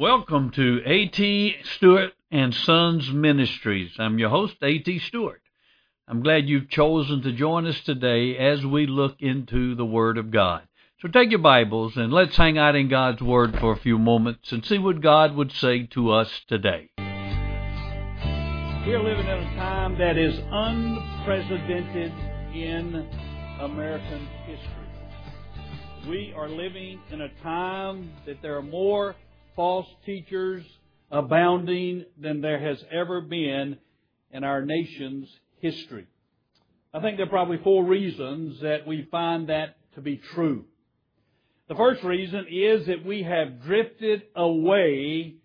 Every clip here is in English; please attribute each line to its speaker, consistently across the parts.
Speaker 1: Welcome to A.T. Stewart and Sons Ministries. I'm your host, A.T. Stewart. I'm glad you've chosen to join us today as we look into the Word of God. So take your Bibles and let's hang out in God's Word for a few moments and see what God would say to us today.
Speaker 2: We're living in a time that is unprecedented in American history. We are living in a time that there are more false teachers abounding than there has ever been in our nation's history. I think there are probably four reasons that we find that to be true. The first reason is that we have drifted away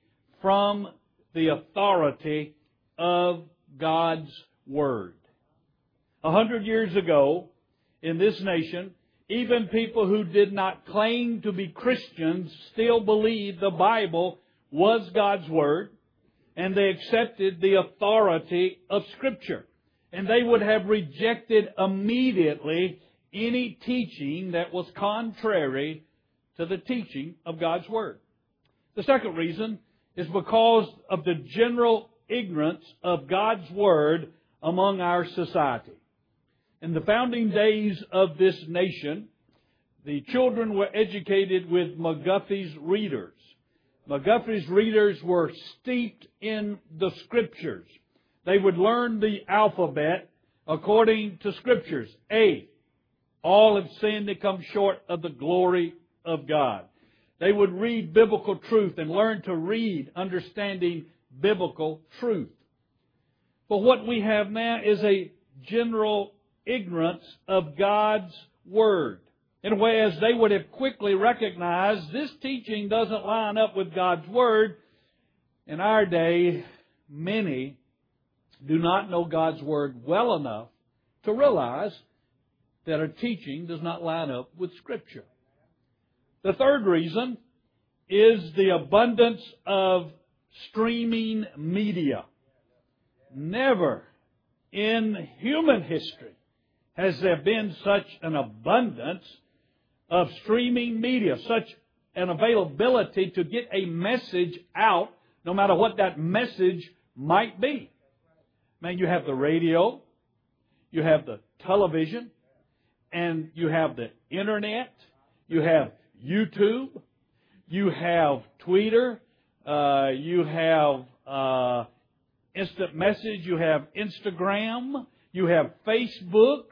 Speaker 2: from the authority of God's Word. A hundred years ago, in this nation, even people who did not claim to be Christians still believed the Bible was God's Word, and they accepted the authority of Scripture. And they would have rejected immediately any teaching that was contrary to the teaching of God's Word. The second reason is because of the general ignorance of God's Word among our society. In the founding days of this nation, the children were educated with McGuffey's readers. McGuffey's readers were steeped in the Scriptures. They would learn the alphabet according to Scriptures. A. All have sinned and come short of the glory of God. They would read biblical truth and learn to read understanding biblical truth. But what we have now is a general ignorance of God's Word. In a way, as they would have quickly recognized, this teaching doesn't line up with God's Word. In our day, many do not know God's Word well enough to realize that a teaching does not line up with Scripture. The third reason is the abundance of streaming media. Never in human history has there been such an abundance of streaming media, such an availability to get a message out, no matter what that message might be. Man, you have the radio, you have the television, and you have the internet, you have YouTube, you have Twitter, uh, you have uh, instant message, you have Instagram, you have Facebook.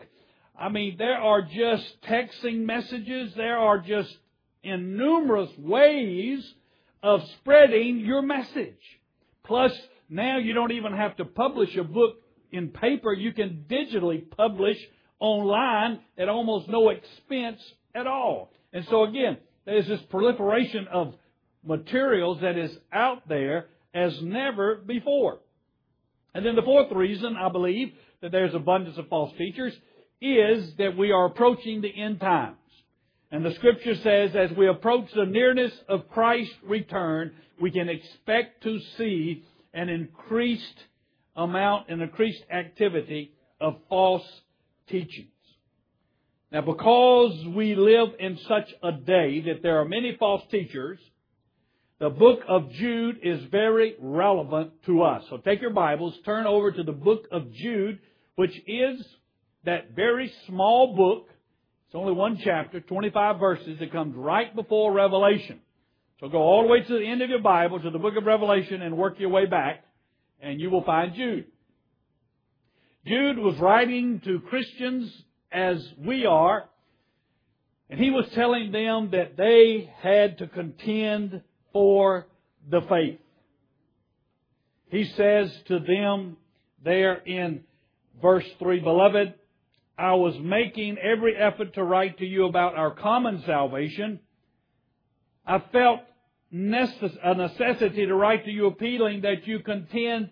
Speaker 2: I mean, there are just texting messages, there are just innumerous ways of spreading your message. Plus, now you don't even have to publish a book in paper, you can digitally publish online at almost no expense at all. And so again, there's this proliferation of materials that is out there as never before. And then the fourth reason, I believe, that there's abundance of false teachers is that we are approaching the end times. And the scripture says as we approach the nearness of Christ's return, we can expect to see an increased amount, an increased activity of false teachings. Now because we live in such a day that there are many false teachers, the book of Jude is very relevant to us. So take your Bibles, turn over to the book of Jude, which is that very small book. It's only one chapter, 25 verses. It comes right before Revelation. So go all the way to the end of your Bible, to the book of Revelation, and work your way back, and you will find Jude. Jude was writing to Christians as we are, and he was telling them that they had to contend for the faith. He says to them there in verse 3, Beloved, I was making every effort to write to you about our common salvation. I felt a necessity to write to you appealing that you contend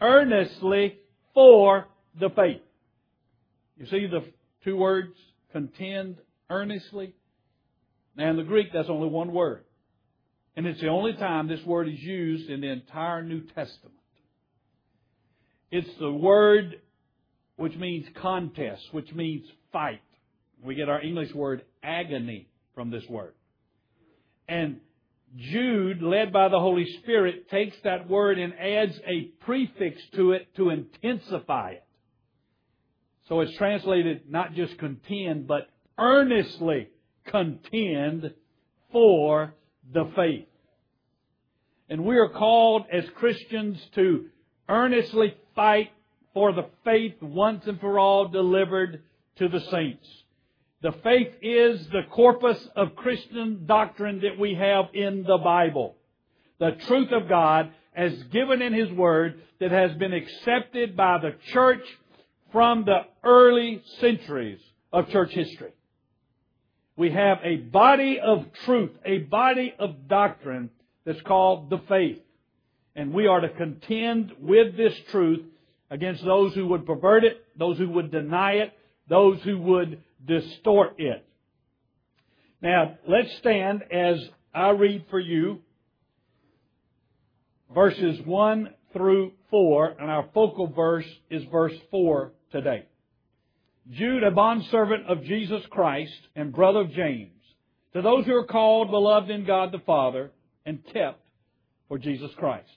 Speaker 2: earnestly for the faith. You see the two words, contend earnestly? Now in the Greek, that's only one word. And it's the only time this word is used in the entire New Testament. It's the word which means contest, which means fight. We get our English word agony from this word. And Jude, led by the Holy Spirit, takes that word and adds a prefix to it to intensify it. So it's translated not just contend, but earnestly contend for the faith. And we are called as Christians to earnestly fight for the faith once and for all delivered to the saints. The faith is the corpus of Christian doctrine that we have in the Bible. The truth of God as given in His Word that has been accepted by the church from the early centuries of church history. We have a body of truth, a body of doctrine that's called the faith. And we are to contend with this truth against those who would pervert it, those who would deny it, those who would distort it. Now, let's stand as I read for you verses 1 through 4, and our focal verse is verse 4 today. Jude, a bondservant of Jesus Christ and brother of James, to those who are called, beloved in God the Father, and kept for Jesus Christ.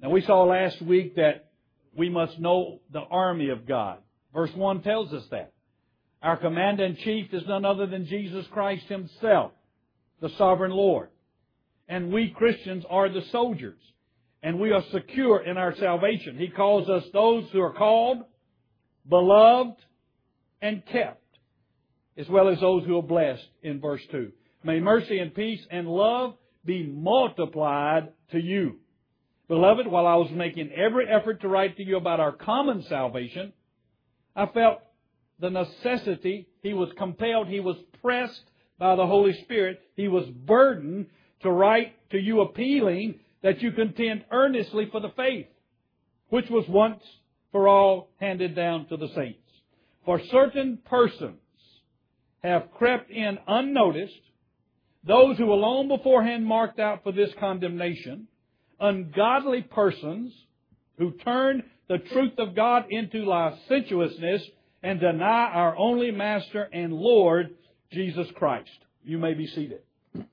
Speaker 2: Now we saw last week that we must know the army of God. Verse 1 tells us that. Our commander in chief is none other than Jesus Christ himself, the sovereign Lord. And we Christians are the soldiers. And we are secure in our salvation. He calls us those who are called, beloved, and kept, as well as those who are blessed in verse 2. May mercy and peace and love be multiplied to you. Beloved, while I was making every effort to write to you about our common salvation, I felt the necessity, he was compelled, he was pressed by the Holy Spirit, he was burdened to write to you appealing that you contend earnestly for the faith, which was once for all handed down to the saints. For certain persons have crept in unnoticed, those who were long beforehand marked out for this condemnation, ungodly persons who turn the truth of God into licentiousness and deny our only Master and Lord, Jesus Christ. You may be seated.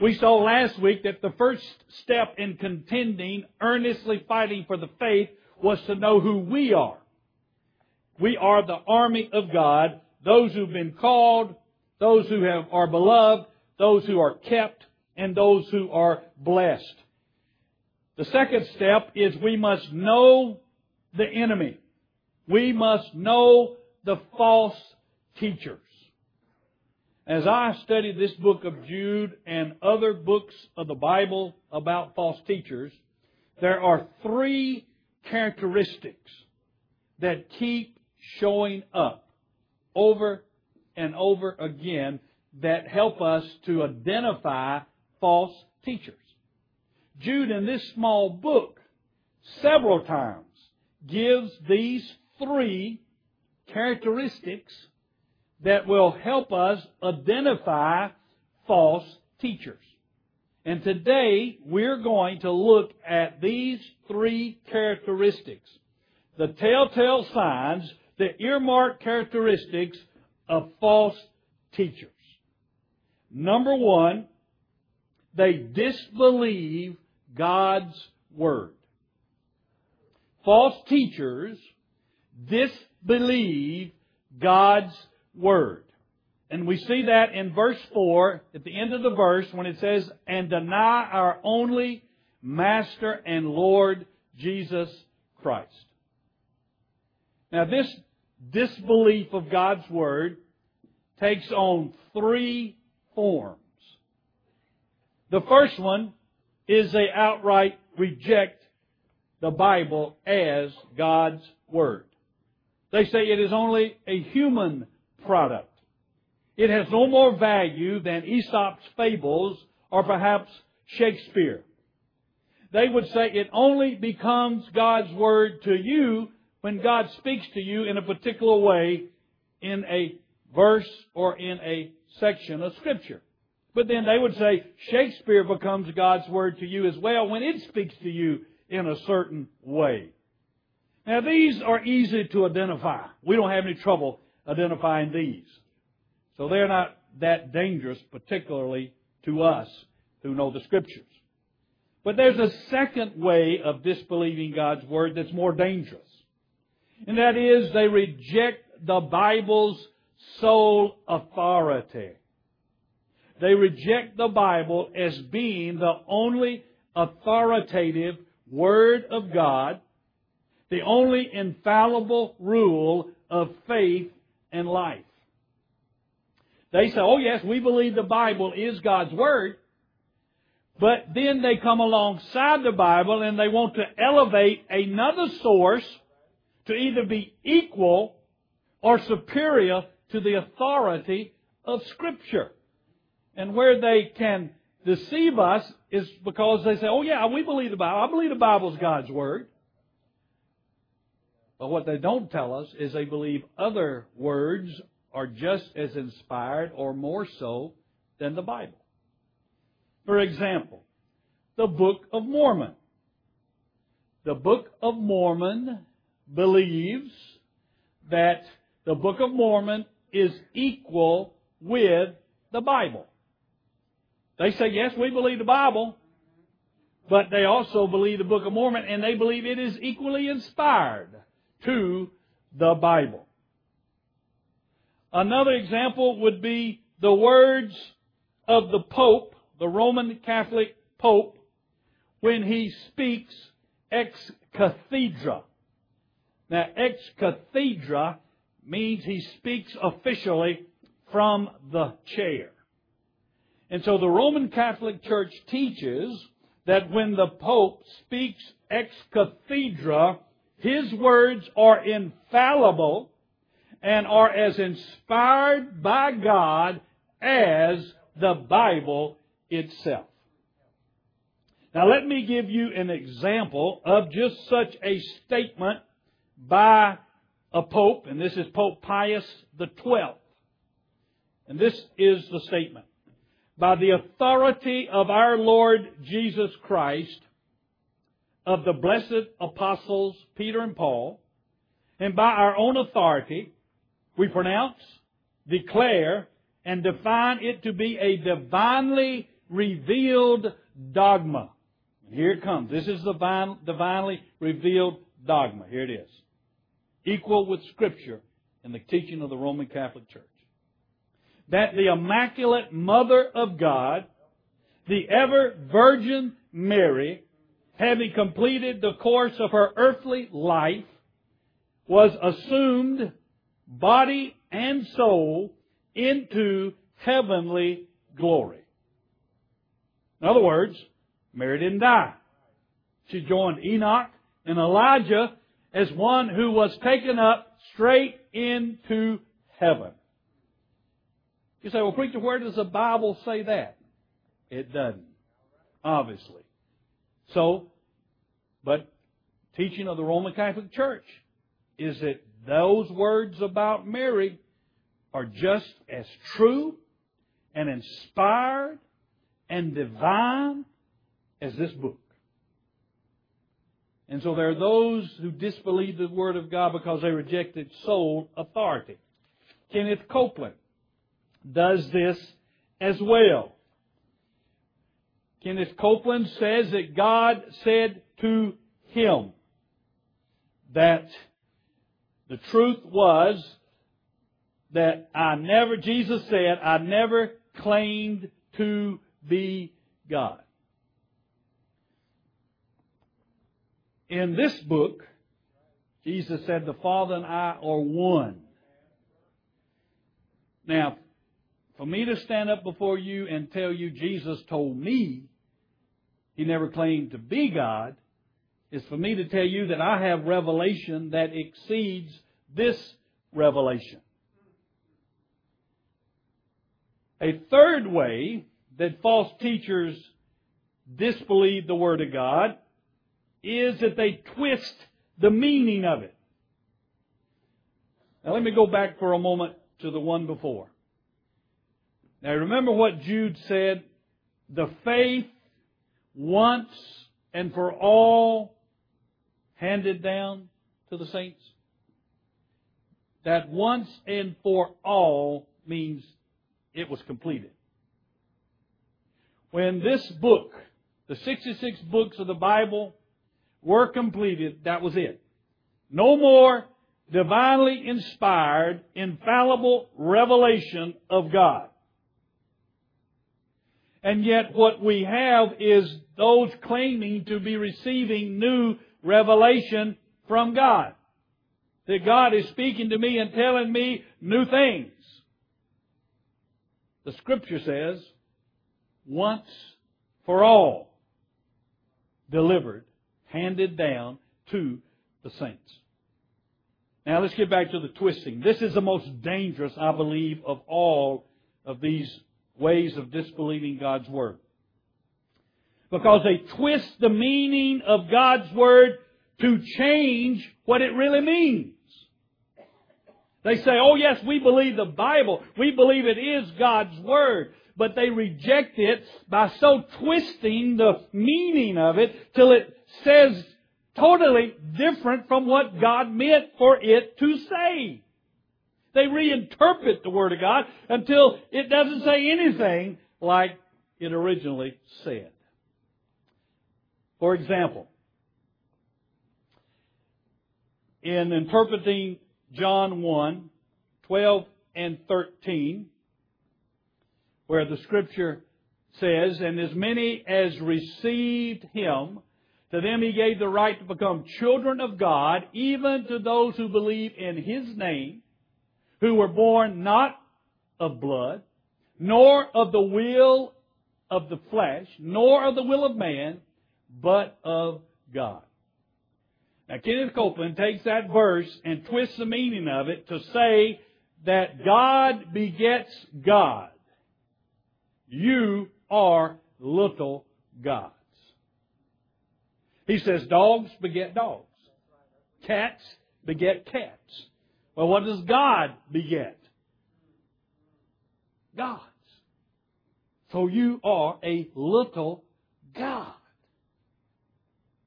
Speaker 2: we saw last week that the first step in contending, earnestly fighting for the faith, was to know who we are. We are the army of God, those who've been called, those who have, are beloved, those who are kept, and those who are blessed. The second step is we must know the enemy. We must know the false teachers. As I studied this book of Jude and other books of the Bible about false teachers, there are three characteristics that keep showing up over and over again that help us to identify false teachers. Jude, in this small book, several times gives these three characteristics that will help us identify false teachers. And today we're going to look at these three characteristics. The telltale signs, the earmarked characteristics of false teachers. Number one, they disbelieve God's Word. False teachers disbelieve God's Word. And we see that in verse 4, at the end of the verse, when it says, and deny our only Master and Lord Jesus Christ. Now this disbelief of God's Word takes on three forms. The first one is they outright reject the Bible as God's Word. They say it is only a human product. It has no more value than Aesop's fables or perhaps Shakespeare. They would say it only becomes God's Word to you when God speaks to you in a particular way in a verse or in a section of Scripture. But then they would say Shakespeare becomes God's Word to you as well when it speaks to you in a certain way. Now these are easy to identify. We don't have any trouble identifying these. So they're not that dangerous, particularly to us who know the Scriptures. But there's a second way of disbelieving God's Word that's more dangerous. And that is they reject the Bible's sole authority. They reject the Bible as being the only authoritative Word of God, the only infallible rule of faith and life. They say, oh yes, we believe the Bible is God's Word, but then they come alongside the Bible and they want to elevate another source to either be equal or superior to the authority of Scripture. And where they can deceive us is because they say, oh yeah, we believe the Bible. I believe the Bible is God's Word. But what they don't tell us is they believe other words are just as inspired or more so than the Bible. For example, the Book of Mormon. The Book of Mormon believes that the Book of Mormon is equal with the Bible. They say, yes, we believe the Bible, but they also believe the Book of Mormon, and they believe it is equally inspired to the Bible. Another example would be the words of the Pope, the Roman Catholic Pope, when he speaks ex cathedra. Now, ex cathedra means he speaks officially from the chair. And so the Roman Catholic Church teaches that when the Pope speaks ex cathedra, his words are infallible and are as inspired by God as the Bible itself. Now let me give you an example of just such a statement by a pope, and this is Pope Pius Twelfth. And this is the statement. By the authority of our Lord Jesus Christ, of the blessed apostles Peter and Paul, and by our own authority, we pronounce, declare, and define it to be a divinely revealed dogma. Here it comes. This is the divine, divinely revealed dogma. Here it is. Equal with Scripture in the teaching of the Roman Catholic Church. That the Immaculate Mother of God, the ever Virgin Mary, having completed the course of her earthly life, was assumed, body and soul, into heavenly glory. In other words, Mary didn't die. She joined Enoch and Elijah as one who was taken up straight into heaven. You say, well, preacher, where does the Bible say that? It doesn't. Obviously. So, but teaching of the Roman Catholic Church is that those words about Mary are just as true and inspired and divine as this book. And so there are those who disbelieve the Word of God because they reject its sole authority. Kenneth Copeland does this as well. Kenneth Copeland says that God said to him that the truth was that I never, Jesus said, I never claimed to be God. In this book, Jesus said, The Father and I are one. Now, for me to stand up before you and tell you Jesus told me he never claimed to be God is for me to tell you that I have revelation that exceeds this revelation. A third way that false teachers disbelieve the Word of God is that they twist the meaning of it. Now let me go back for a moment to the one before. Now remember what Jude said, the faith once and for all handed down to the saints? That once and for all means it was completed. When this book, the 66 books of the Bible, were completed, that was it. No more divinely inspired, infallible revelation of God. And yet what we have is those claiming to be receiving new revelation from God. That God is speaking to me and telling me new things. The scripture says, once for all, delivered, handed down to the saints. Now let's get back to the twisting. This is the most dangerous, I believe, of all of these ways of disbelieving God's Word. Because they twist the meaning of God's Word to change what it really means. They say, oh yes, we believe the Bible. We believe it is God's Word. But they reject it by so twisting the meaning of it till it says totally different from what God meant for it to say. They reinterpret the Word of God until it doesn't say anything like it originally said. For example, in interpreting John 1, 12 and 13, where the scripture says, And as many as received him, to them he gave the right to become children of God, even to those who believe in his name, who were born not of blood, nor of the will of the flesh, nor of the will of man, but of God. Now Kenneth Copeland takes that verse and twists the meaning of it to say that God begets God. You are little gods. He says dogs beget dogs. Cats beget cats. Well, what does God beget? Gods. So you are a little God.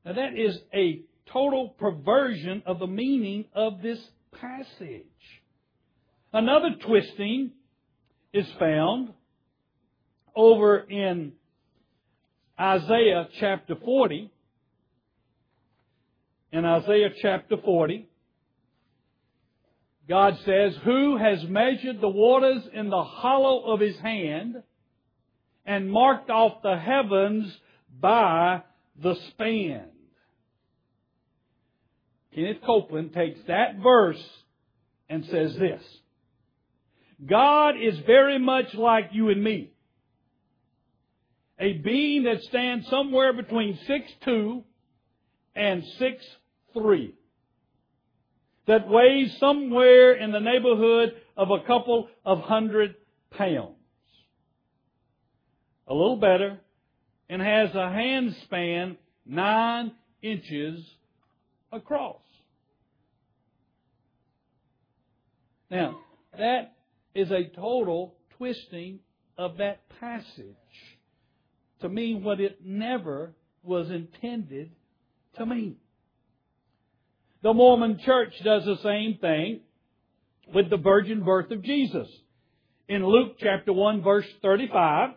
Speaker 2: Now that is a total perversion of the meaning of this passage. Another twisting is found over in Isaiah chapter 40. In Isaiah chapter 40, God says, Who has measured the waters in the hollow of his hand and marked off the heavens by the span? Kenneth Copeland takes that verse and says this. God is very much like you and me. A being that stands somewhere between six two and six three that weighs somewhere in the neighborhood of a couple of hundred pounds. A little better, and has a hand span nine inches across. Now, that is a total twisting of that passage to mean what it never was intended to mean. The Mormon church does the same thing with the virgin birth of Jesus. In Luke chapter 1 verse 35,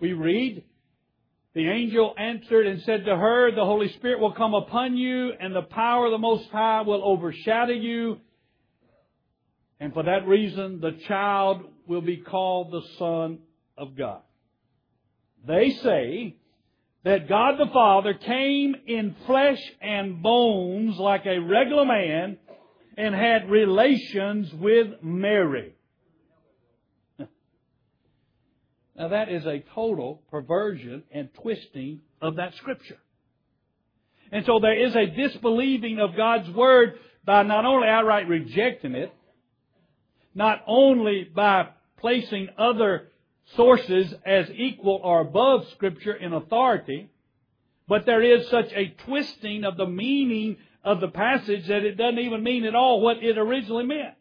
Speaker 2: we read, the angel answered and said to her, The Holy Spirit will come upon you, and the power of the Most High will overshadow you. And for that reason, the child will be called the Son of God. They say that God the Father came in flesh and bones like a regular man and had relations with Mary. Now that is a total perversion and twisting of that scripture. And so there is a disbelieving of God's Word by not only outright rejecting it, not only by placing other sources as equal or above Scripture in authority, but there is such a twisting of the meaning of the passage that it doesn't even mean at all what it originally meant.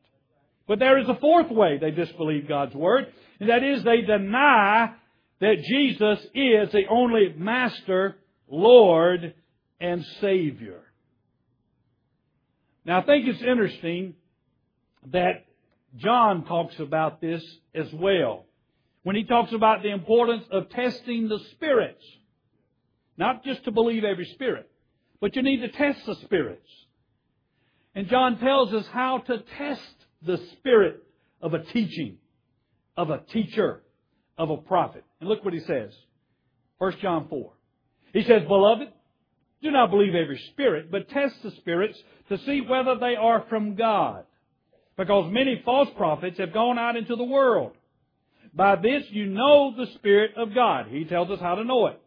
Speaker 2: But there is a fourth way they disbelieve God's Word, and that is they deny that Jesus is the only Master, Lord, and Savior. Now I think it's interesting that John talks about this as well when he talks about the importance of testing the spirits. Not just to believe every spirit, but you need to test the spirits. And John tells us how to test the spirit of a teaching, of a teacher, of a prophet. And look what he says. 1 John 4. He says, Beloved, do not believe every spirit, but test the spirits to see whether they are from God. Because many false prophets have gone out into the world. By this you know the Spirit of God. He tells us how to know it.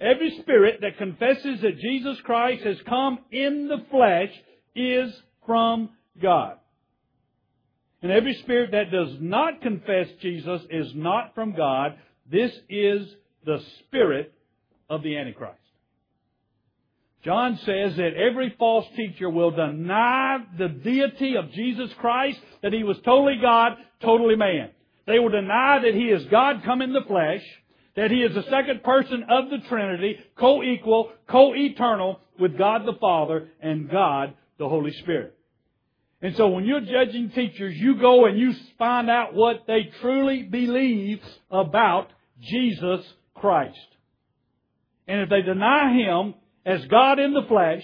Speaker 2: Every spirit that confesses that Jesus Christ has come in the flesh is from God. And every spirit that does not confess Jesus is not from God. This is the spirit of the Antichrist. John says that every false teacher will deny the deity of Jesus Christ, that he was totally God, totally man. They will deny that he is God come in the flesh, that he is the second person of the Trinity, co-equal, co-eternal with God the Father and God the Holy Spirit. And so when you're judging teachers, you go and you find out what they truly believe about Jesus Christ. And if they deny Him as God in the flesh,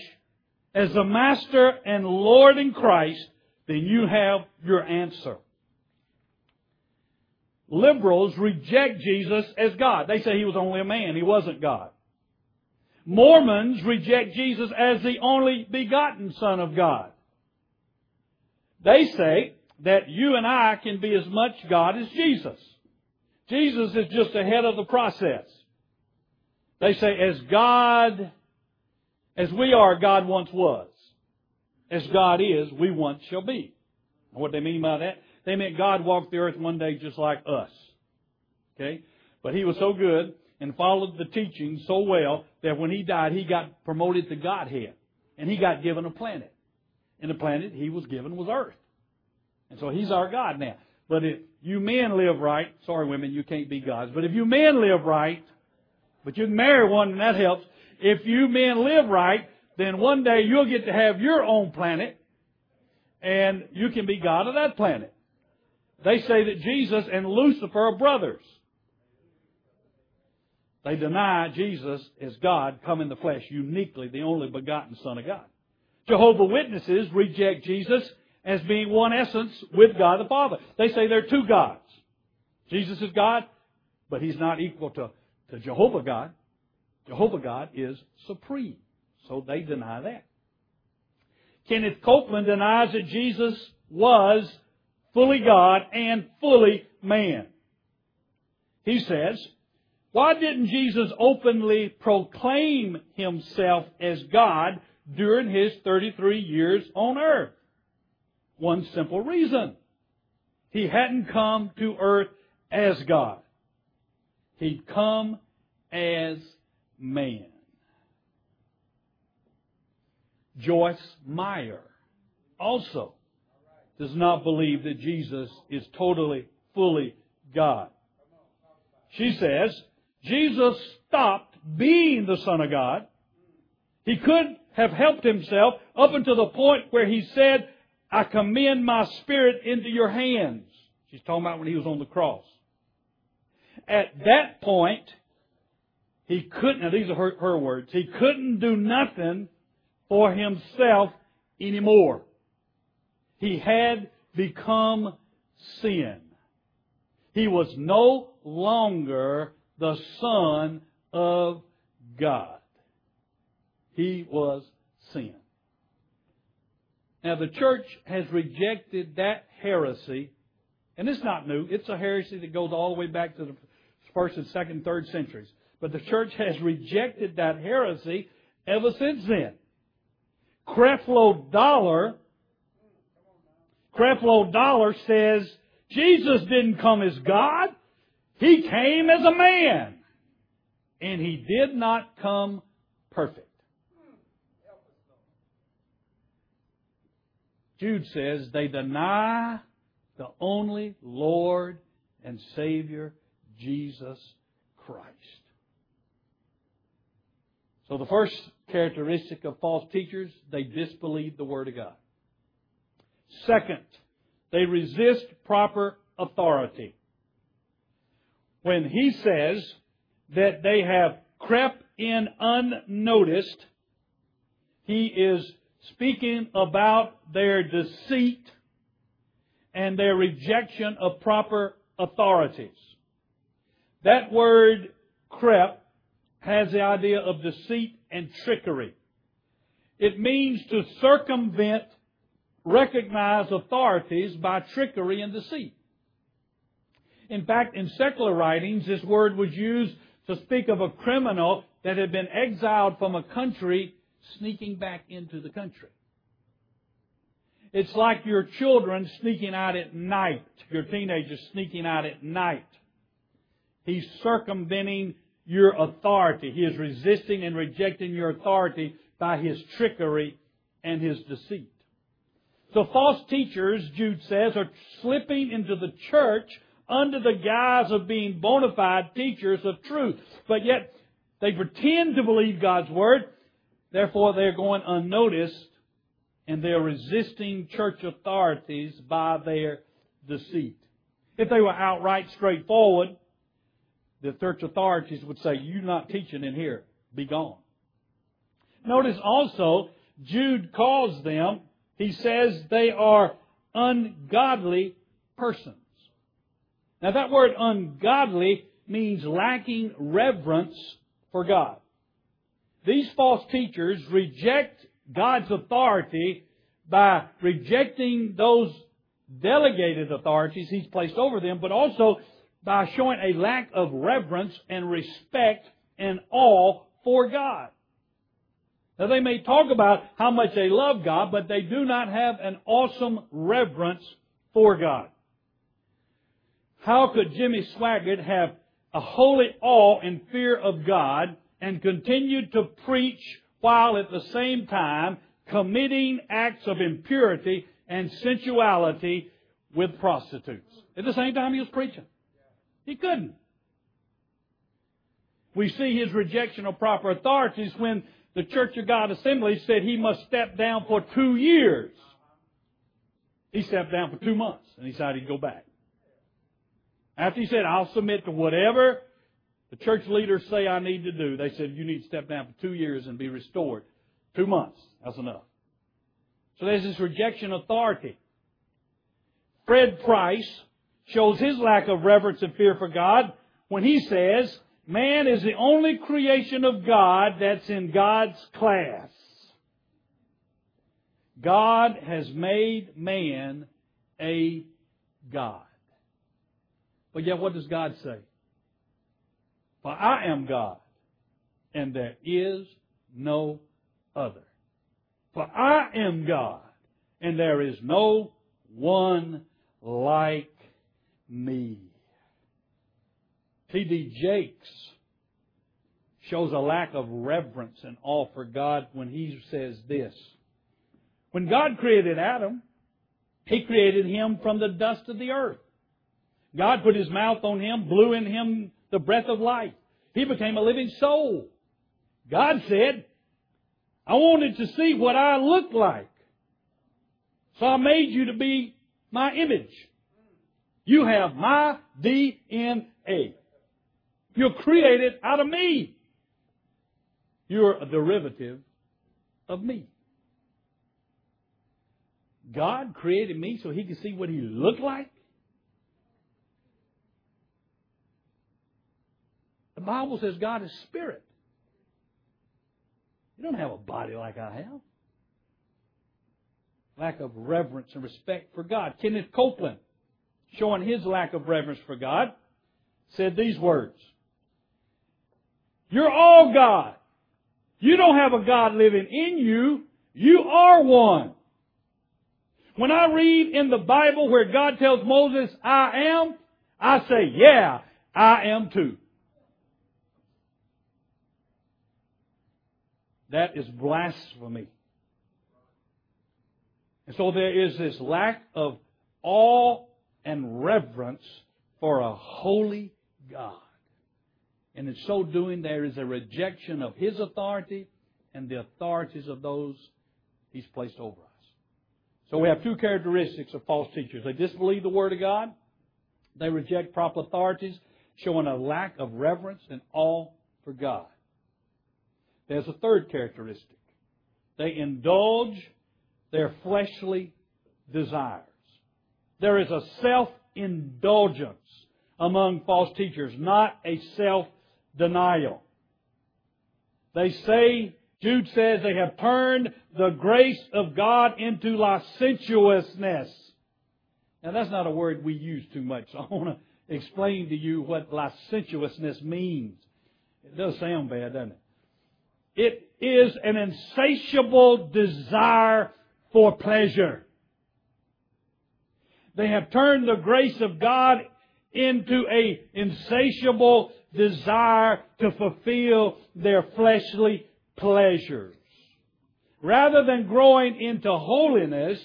Speaker 2: as the Master and Lord in Christ, then you have your answer. Liberals reject Jesus as God. They say He was only a man. He wasn't God. Mormons reject Jesus as the only begotten Son of God. They say that you and I can be as much God as Jesus. Jesus is just ahead of the process. They say, as God, as we are, God once was. As God is, we once shall be. What they mean by that? They meant God walked the earth one day just like us. Okay? But he was so good and followed the teaching so well that when he died, he got promoted to Godhead. And he got given a planet. And the planet he was given was Earth. And so he's our God now. But if you men live right, sorry women, you can't be gods, but if you men live right, but you can marry one and that helps. If you men live right, then one day you'll get to have your own planet and you can be God of that planet. They say that Jesus and Lucifer are brothers. They deny Jesus as God come in the flesh, uniquely the only begotten Son of God. Jehovah Witnesses reject Jesus as being one essence with God the Father. They say there are two gods. Jesus is God, but He's not equal to, to Jehovah God. Jehovah God is supreme. So they deny that. Kenneth Copeland denies that Jesus was fully God and fully man. He says, why didn't Jesus openly proclaim himself as God during his 33 years on earth? One simple reason. He hadn't come to earth as God. He'd come as man. Joyce Meyer also does not believe that Jesus is totally, fully God. She says, Jesus stopped being the Son of God. He could have helped himself up until the point where he said, I commend my spirit into your hands. She's talking about when he was on the cross. At that point, he couldn't, now these are her, her words, he couldn't do nothing for himself anymore. He had become sin. He was no longer the Son of God. He was sin. Now the church has rejected that heresy, and it's not new. It's a heresy that goes all the way back to the first and second, third centuries. But the church has rejected that heresy ever since then. Creflo Dollar Creflo Dollar says Jesus didn't come as God. He came as a man. And he did not come perfect. Jude says they deny the only Lord and Savior, Jesus Christ. So the first characteristic of false teachers, they disbelieve the Word of God. Second, they resist proper authority. when he says that they have crept in unnoticed, he is speaking about their deceit and their rejection of proper authorities. That word crept has the idea of deceit and trickery. It means to circumvent recognized authorities by trickery and deceit. In fact, in secular writings, this word was used to speak of a criminal that had been exiled from a country sneaking back into the country. It's like your children sneaking out at night, your teenagers sneaking out at night. He's circumventing your authority. He is resisting and rejecting your authority by his trickery and his deceit. So false teachers, Jude says, are slipping into the church under the guise of being bona fide teachers of truth. But yet, they pretend to believe God's Word, therefore they're going unnoticed, and they're resisting church authorities by their deceit. If they were outright straightforward, the church authorities would say, You're not teaching in here. Be gone. Notice also, Jude calls them, he says they are ungodly persons. Now that word ungodly means lacking reverence for God. These false teachers reject God's authority by rejecting those delegated authorities He's placed over them, but also by showing a lack of reverence and respect and awe for God. Now they may talk about how much they love God, but they do not have an awesome reverence for God. How could Jimmy Swaggart have a holy awe and fear of God and continue to preach while at the same time committing acts of impurity and sensuality with prostitutes? At the same time he was preaching. He couldn't. We see his rejection of proper authorities when the Church of God Assembly said he must step down for two years. He stepped down for two months and decided he'd go back. After he said, I'll submit to whatever the church leaders say I need to do, they said, you need to step down for two years and be restored. Two months. That's enough. So there's this rejection authority. Fred Price shows his lack of reverence and fear for God when he says, man is the only creation of God that's in God's class. God has made man a God. But yet what does God say? For I am God, and there is no other. For I am God, and there is no one like me. T.D. Jakes shows a lack of reverence and awe for God when he says this. When God created Adam, He created him from the dust of the earth. God put His mouth on him, blew in him the breath of life. He became a living soul. God said, I wanted to see what I looked like. So I made you to be my image. You have my DNA. You're created out of me. You're a derivative of me. God created me so he could see what he looked like? The Bible says God is spirit. You don't have a body like I have. Lack of reverence and respect for God. Kenneth Copeland, showing his lack of reverence for God, said these words. You're all God. You don't have a God living in you. You are one. When I read in the Bible where God tells Moses, I am, I say, yeah, I am too. That is blasphemy. And so there is this lack of awe and reverence for a holy God. And in so doing, there is a rejection of His authority and the authorities of those He's placed over us. So we have two characteristics of false teachers. They disbelieve the Word of God. They reject proper authorities. showing a lack of reverence and awe for God. There's a third characteristic. They indulge their fleshly desires. There is a self-indulgence among false teachers, not a self-denial. They say, Jude says, they have turned the grace of God into licentiousness. Now that's not a word we use too much, so I want to explain to you what licentiousness means. It does sound bad, doesn't it? It is an insatiable desire for pleasure. They have turned the grace of God into a insatiable desire to fulfill their fleshly pleasures. Rather than growing into holiness,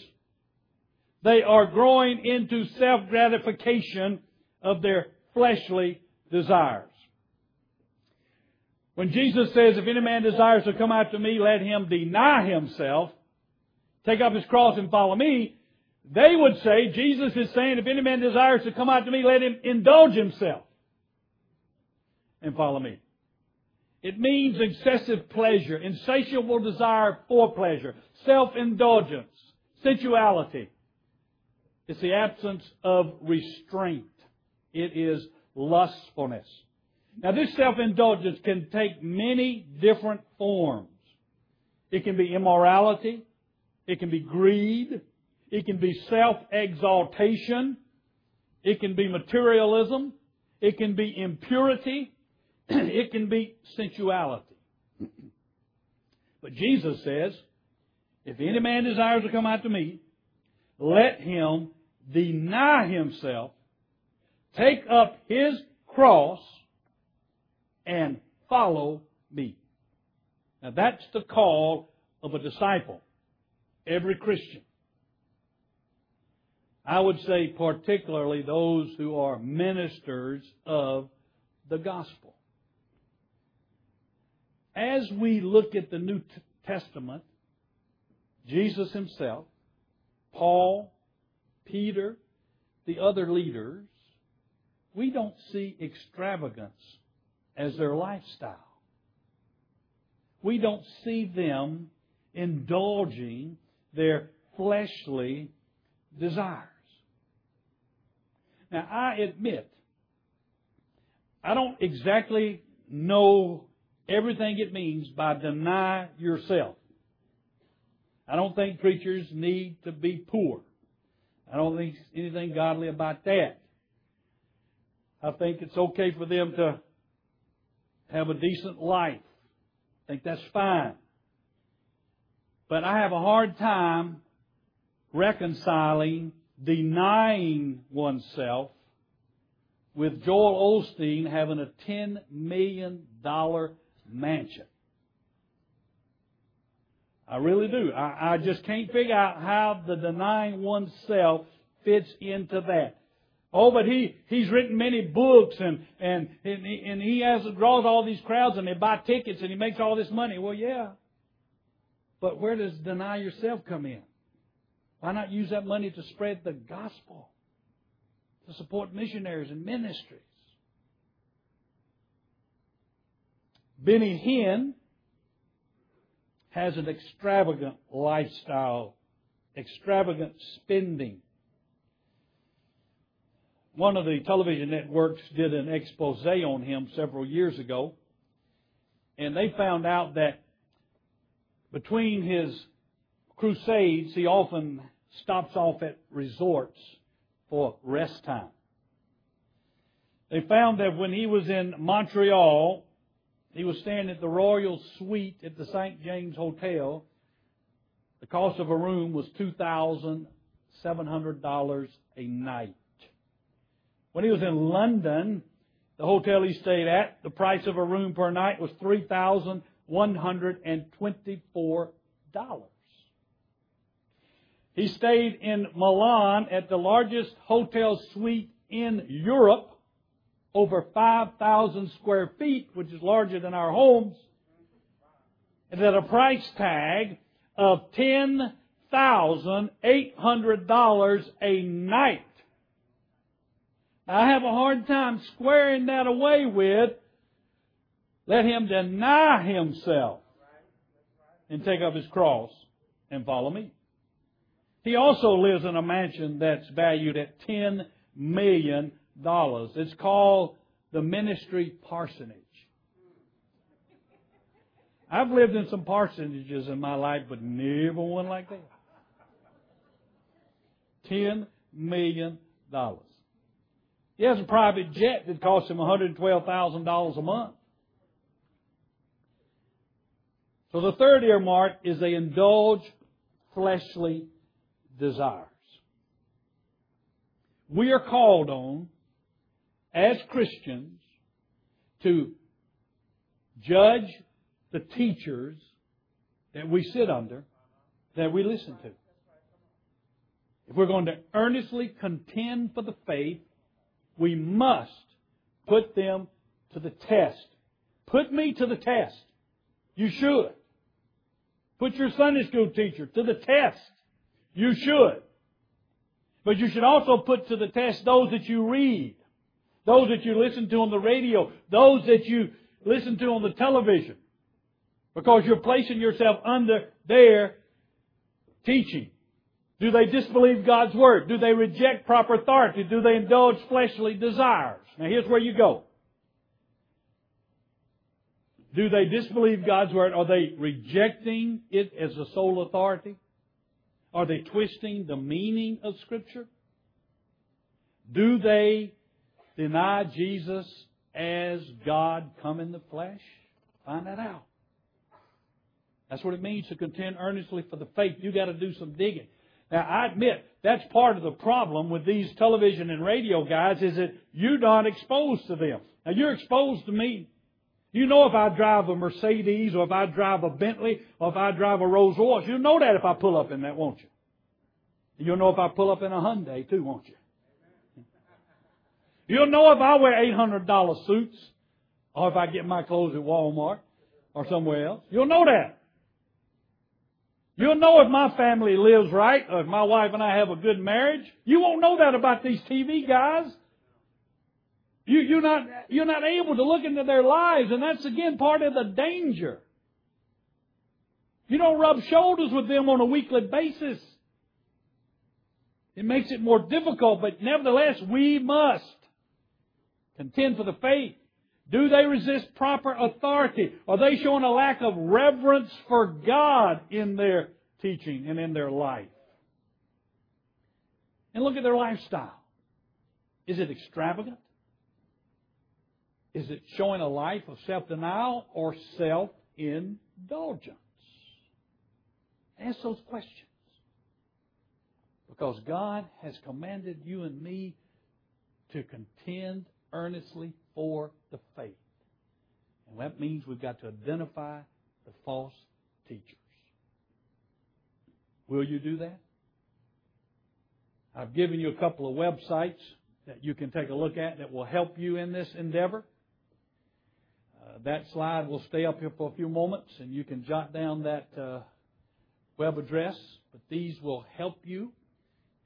Speaker 2: they are growing into self-gratification of their fleshly desires. When Jesus says, if any man desires to come after me, let him deny himself, take up his cross and follow me, they would say, Jesus is saying, if any man desires to come after me, let him indulge himself and follow me. It means excessive pleasure, insatiable desire for pleasure, self-indulgence, sensuality. It's the absence of restraint. It is lustfulness. Now this self-indulgence can take many different forms. It can be immorality. It can be greed. It can be self-exaltation. It can be materialism. It can be impurity. it can be sensuality. But Jesus says, if any man desires to come after me, let him deny himself, take up his cross, and follow me. Now that's the call of a disciple. Every Christian. I would say particularly those who are ministers of the gospel. As we look at the New Testament, Jesus himself, Paul, Peter, the other leaders, we don't see extravagance as their lifestyle. We don't see them indulging their fleshly desires. Now, I admit, I don't exactly know everything it means by deny yourself. I don't think preachers need to be poor. I don't think anything godly about that. I think it's okay for them to have a decent life. I think that's fine. But I have a hard time reconciling denying oneself with Joel Osteen having a $10 million mansion. I really do. I, I just can't figure out how the denying oneself fits into that. Oh, but he, he's written many books and, and, and, he, and he has, draws all these crowds and they buy tickets and he makes all this money. Well, yeah. But where does deny yourself come in? Why not use that money to spread the gospel? To support missionaries and ministries? Benny Hinn has an extravagant lifestyle, extravagant spending one of the television networks did an expose on him several years ago, and they found out that between his crusades, he often stops off at resorts for rest time. They found that when he was in Montreal, he was staying at the Royal Suite at the St. James Hotel. The cost of a room was $2,700 a night. When he was in London, the hotel he stayed at, the price of a room per night was $3,124. He stayed in Milan at the largest hotel suite in Europe, over 5,000 square feet, which is larger than our homes, and at a price tag of $10,800 a night. I have a hard time squaring that away with let him deny himself and take up his cross and follow me. He also lives in a mansion that's valued at $10 million. It's called the Ministry Parsonage. I've lived in some parsonages in my life, but never one like that. $10 million. He has a private jet that costs him $112,000 a month. So the third earmark is they indulge fleshly desires. We are called on, as Christians, to judge the teachers that we sit under, that we listen to. If we're going to earnestly contend for the faith, we must put them to the test. Put me to the test. You should. Put your Sunday school teacher to the test. You should. But you should also put to the test those that you read, those that you listen to on the radio, those that you listen to on the television. Because you're placing yourself under their teaching. Do they disbelieve God's Word? Do they reject proper authority? Do they indulge fleshly desires? Now here's where you go. Do they disbelieve God's Word? Are they rejecting it as the sole authority? Are they twisting the meaning of Scripture? Do they deny Jesus as God come in the flesh? Find that out. That's what it means to contend earnestly for the faith. You got to do some digging. Now, I admit that's part of the problem with these television and radio guys is that you're not exposed to them. Now, you're exposed to me. You know if I drive a Mercedes or if I drive a Bentley or if I drive a Rolls Royce. You'll know that if I pull up in that, won't you? You'll know if I pull up in a Hyundai too, won't you? You'll know if I wear $800 suits or if I get my clothes at Walmart or somewhere else. You'll know that. You'll know if my family lives right, or if my wife and I have a good marriage. You won't know that about these TV guys. You, you're not, you're not able to look into their lives, and that's again part of the danger. You don't rub shoulders with them on a weekly basis. It makes it more difficult, but nevertheless, we must contend for the faith. Do they resist proper authority? Are they showing a lack of reverence for God in their teaching and in their life? And look at their lifestyle. Is it extravagant? Is it showing a life of self denial or self indulgence? Ask those questions. Because God has commanded you and me to contend earnestly for the faith. And that means we've got to identify the false teachers. Will you do that? I've given you a couple of websites that you can take a look at that will help you in this endeavor. Uh, that slide will stay up here for a few moments and you can jot down that uh, web address. But these will help you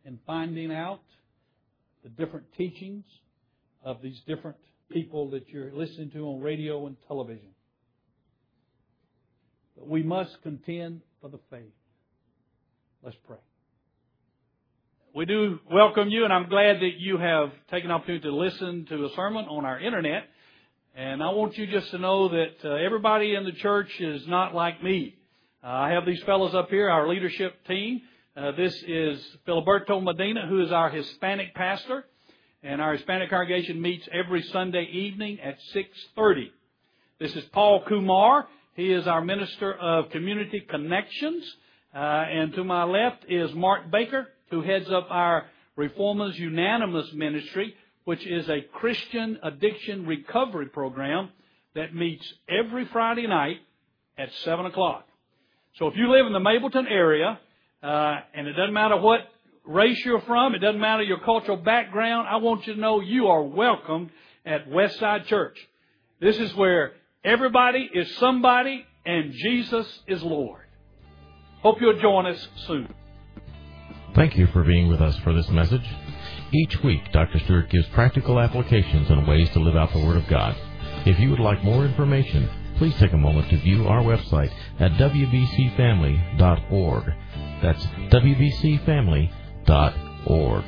Speaker 2: in finding out the different teachings of these different people that you're listening to on radio and television. But we must contend for the faith. Let's pray. We do welcome you, and I'm glad that you have taken the opportunity to listen to a sermon on our internet. And I want you just to know that uh, everybody in the church is not like me. Uh, I have these fellows up here, our leadership team. Uh, this is Filiberto Medina, who is our Hispanic pastor and our Hispanic congregation meets every Sunday evening at 6:30. This is Paul Kumar. He is our minister of community connections, uh, and to my left is Mark Baker, who heads up our Reformers Unanimous Ministry, which is a Christian addiction recovery program that meets every Friday night at seven o'clock. So if you live in the Mableton area, uh, and it doesn't matter what race you're from, it doesn't matter your cultural background, I want you to know you are welcome at Westside Church. This is where everybody is somebody and Jesus is Lord. Hope you'll join us soon.
Speaker 3: Thank you for being with us for this message. Each week, Dr. Stewart gives practical applications and ways to live out the Word of God. If you would like more information, please take a moment to view our website at wbcfamily.org. That's wbcfamily.org dot org.